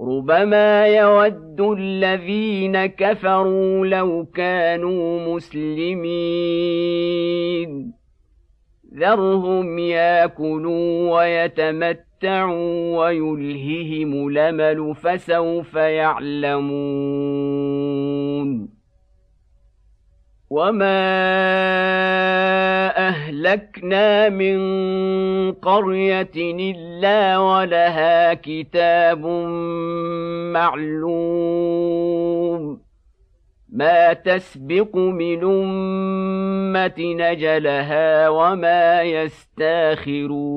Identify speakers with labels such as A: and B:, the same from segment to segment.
A: ربما يود الذين كفروا لو كانوا مسلمين ذرهم ياكلوا ويتمتعوا ويلههم الامل فسوف يعلمون وما اهلكنا من قريه الا ولها كتاب معلوم ما تسبق من امه نجلها وما يستاخرون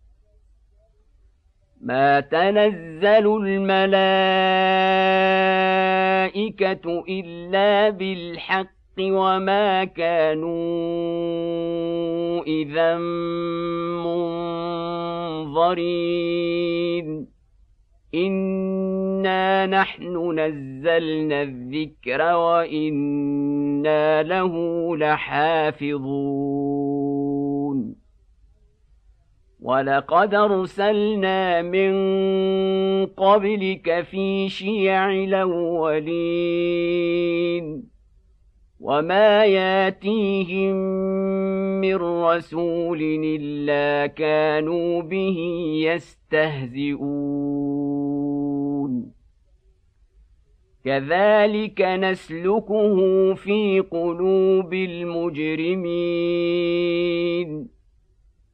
A: ما تنزل الملائكة إلا بالحق وما كانوا إذا منظرين. إنا نحن نزلنا الذكر وإنا له لحافظون. ولقد أرسلنا من قبلك في شيع الأولين وما ياتيهم من رسول إلا كانوا به يستهزئون. كذلك نسلكه في قلوب المجرمين.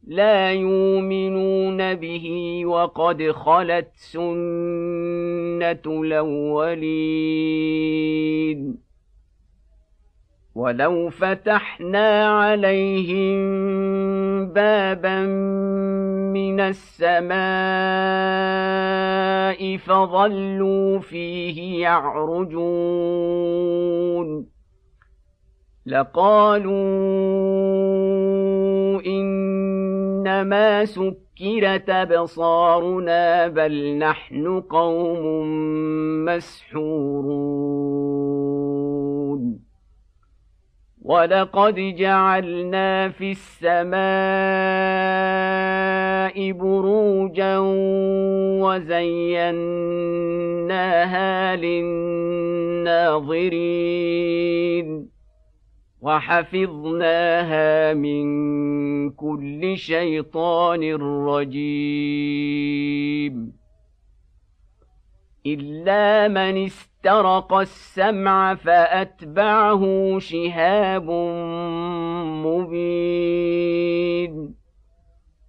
A: لا يؤمنون به وقد خلت سنة الأولين. ولو فتحنا عليهم بابا من السماء فظلوا فيه يعرجون. لقالوا انما سكرت ابصارنا بل نحن قوم مسحورون ولقد جعلنا في السماء بروجا وزيناها للناظرين وحفظناها من كل شيطان رجيم. إلا من استرق السمع فأتبعه شهاب مبين.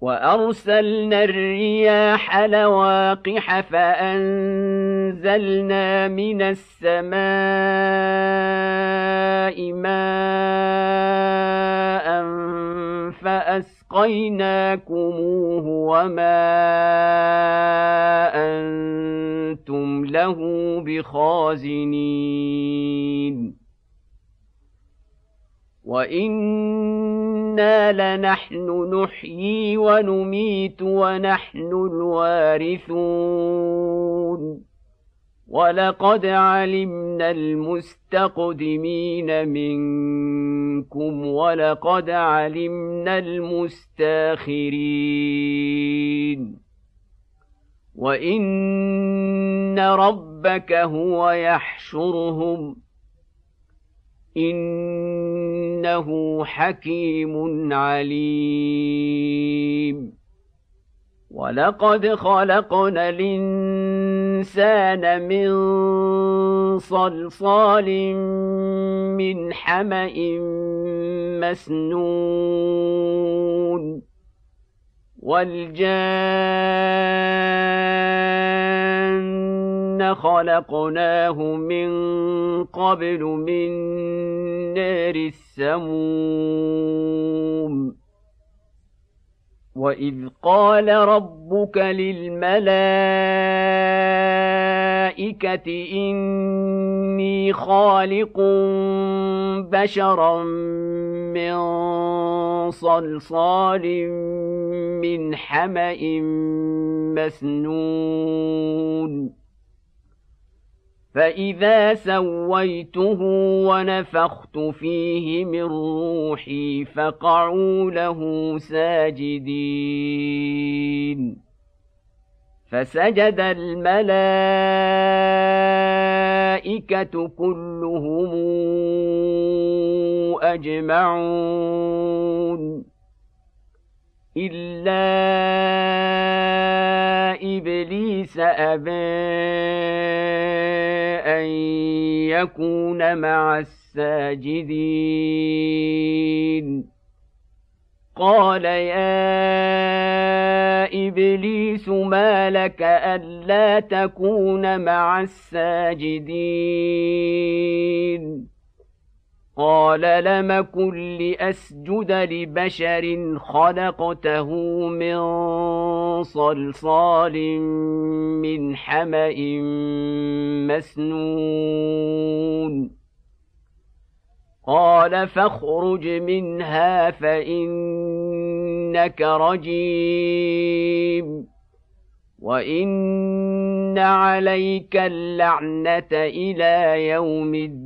A: وارسلنا الرياح لواقح فانزلنا من السماء ماء فاسقيناكم أسقيناكموه وما أنتم له بخازنين وإنا لنحن نحيي ونميت ونحن الوارثون. ولقد علمنا المستقدمين منكم ولقد علمنا المستاخرين. وإن ربك هو يحشرهم إنه حكيم عليم. ولقد خلقنا الانسان من صلصال من حما مسنون. والجان خلقناه من قبل من نار السموم. وإذ قال ربك للملائكة إني خالق بشرا من صلصال من حمأ مسنون. فإذا سويته ونفخت فيه من روحي فقعوا له ساجدين فسجد الملائكة كلهم أجمعون إلا إبليس أبى أن يكون مع الساجدين قال يا إبليس ما لك ألا تكون مع الساجدين قال لم كن لاسجد لبشر خلقته من صلصال من حما مسنون قال فاخرج منها فانك رجيم وان عليك اللعنه إلى يوم الدين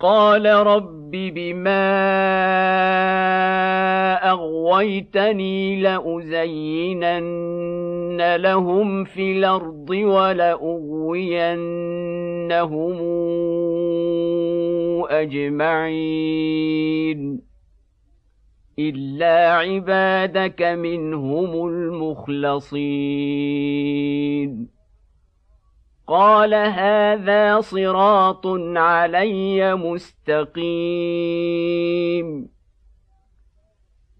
A: قال رب بما اغويتني لازينن لهم في الأرض ولاغوينهم اجمعين الا عبادك منهم المخلصين قال هذا صراط علي مستقيم.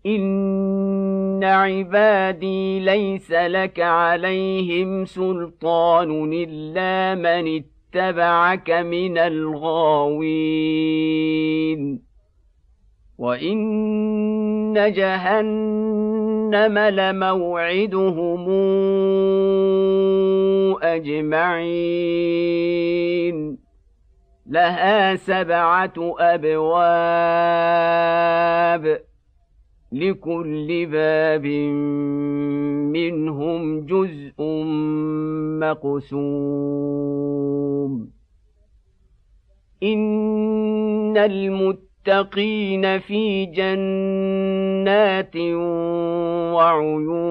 A: ان عبادي ليس لك عليهم سلطان الا من اتبعك من الغاوين. وان جهنم لموعدهم اجمعين لها سبعه ابواب لكل باب منهم جزء مقسوم ان المتقين المتقين في جنات وعيون.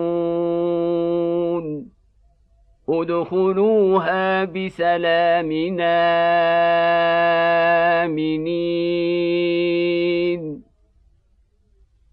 A: ادخلوها بسلام آمنين.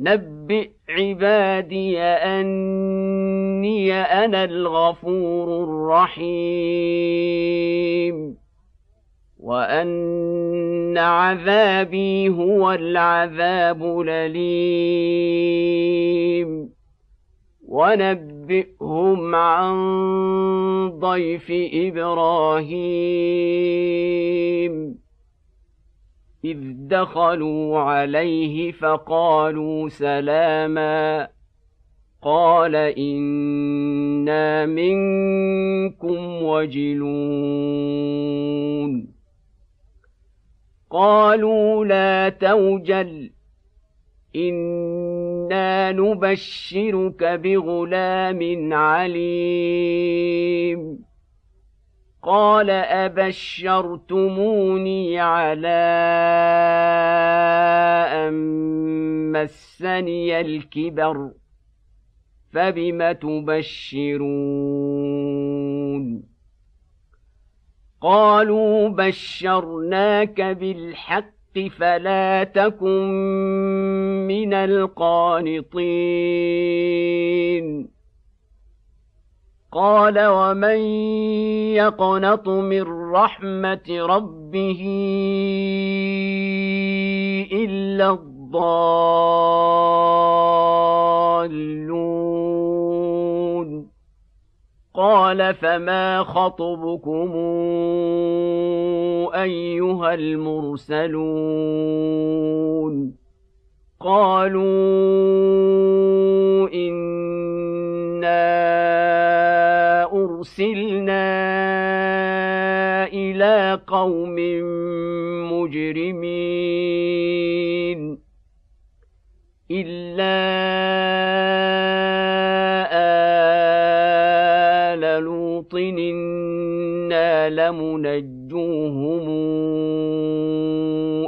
A: نبئ عبادي أني أنا الغفور الرحيم. وأن عذابي هو العذاب الأليم. ونبئهم عن ضيف إبراهيم. إذ دخلوا عليه فقالوا سلاما قال إنا منكم وجلون قالوا لا توجل إنا نبشرك بغلام عليم قال ابشرتموني على ان مسني الكبر فبم تبشرون؟ قالوا بشرناك بالحق فلا تكن من القانطين قال ومن يقنط من رحمة ربه إلا الضالون. قال فما خطبكم أيها المرسلون؟ قالوا إنا أرسلنا إلى قوم مجرمين إلا آل لوط إنا لمنجوهم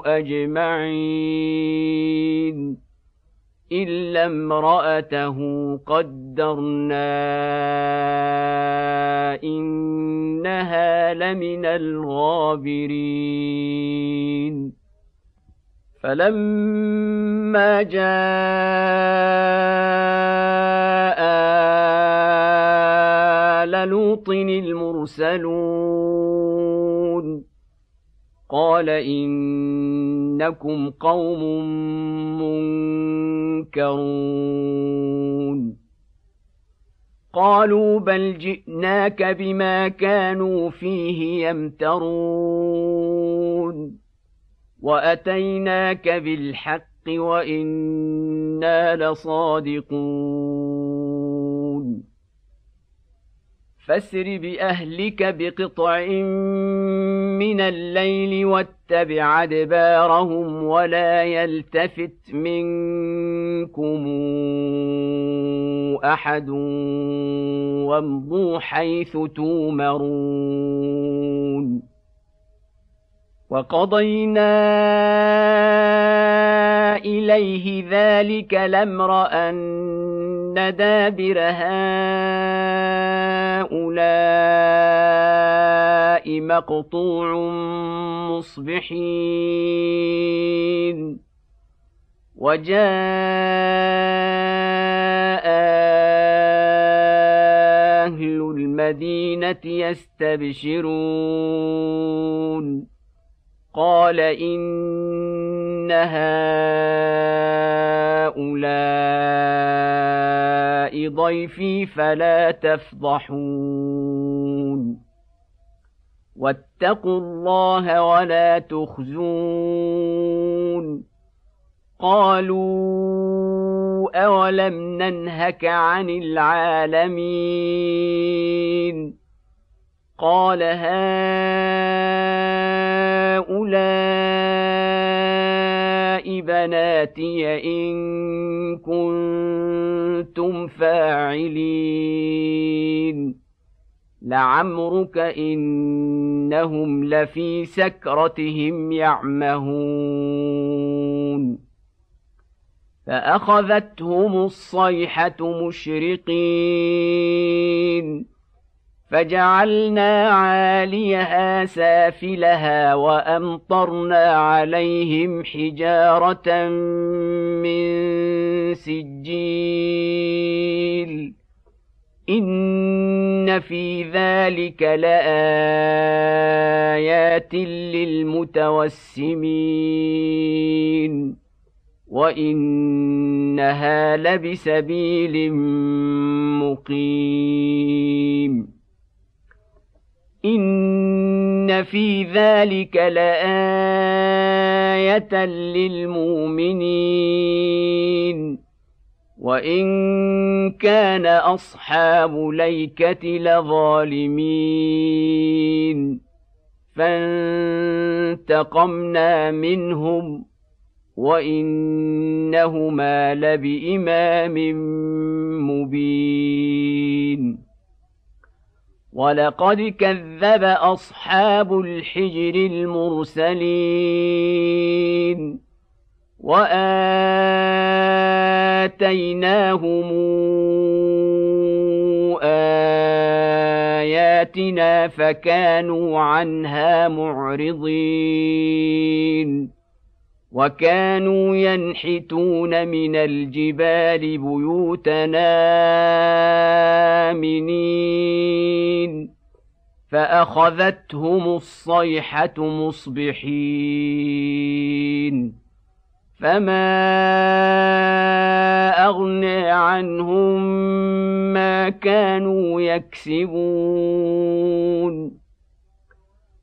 A: أجمعين إلا امرأته قدرنا إنها لمن الغابرين. فلما جاء آل لوط المرسلون قال إنكم قوم منكرون. قالوا بل جئناك بما كانوا فيه يمترون. وأتيناك بالحق وإنا لصادقون. فاسر بأهلك بقطع من الليل واتبع أدبارهم ولا يلتفت منكم أحد وامضوا حيث تومرون. وقضينا إليه ذلك الأمر ان دابر هؤلاء مقطوع مصبحين وجاء أهل المدينة يستبشرون قال ان هؤلاء ضيفي فلا تفضحون واتقوا الله ولا تخزون قالوا اولم ننهك عن العالمين قال هؤلاء بناتي إن كنتم فاعلين. لعمرك إنهم لفي سكرتهم يعمهون. فأخذتهم الصيحة مشرقين. فجعلنا عاليها سافلها وأمطرنا عليهم حجارة من سجيل. إن في ذلك لآيات للمتوسمين. وإنها لبسبيل مقيم. إن في ذلك لآية للمؤمنين وإن كان أصحاب ليكة لظالمين فانتقمنا منهم وإنهما لبإمام مبين ولقد كذب اصحاب الحجر المرسلين واتيناهم اياتنا فكانوا عنها معرضين وكانوا ينحتون من الجبال بيوتنا آمنين. فأخذتهم الصيحة مصبحين. فما أغنى عنهم ما كانوا يكسبون.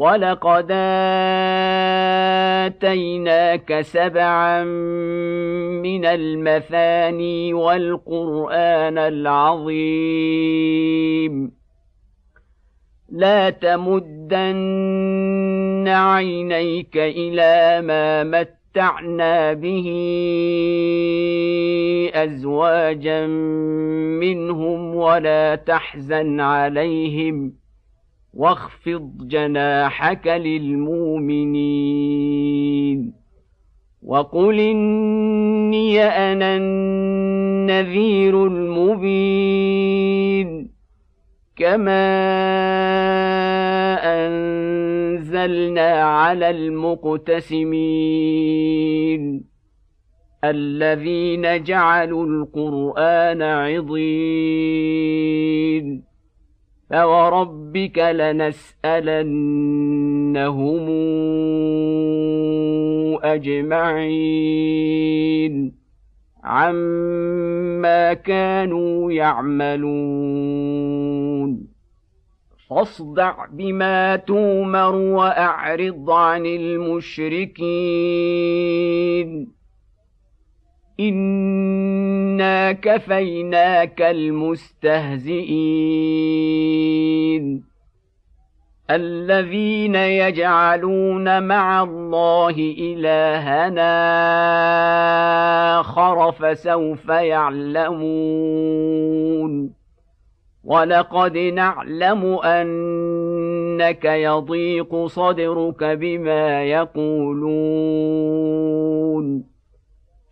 A: ولقد اتيناك سبعا من المثاني والقران العظيم لا تمدن عينيك إلى ما متعنا به ازواجا منهم ولا تحزن عليهم واخفض جناحك للمؤمنين وقل إني أنا النذير المبين كما أنزلنا على المقتسمين الذين جعلوا القرآن عضين فوربك لنسالنهم اجمعين عما كانوا يعملون فاصدع بما تومر واعرض عن المشركين انا كفيناك المستهزئين الذين يجعلون مع الله الهنا اخر فسوف يعلمون ولقد نعلم انك يضيق صدرك بما يقولون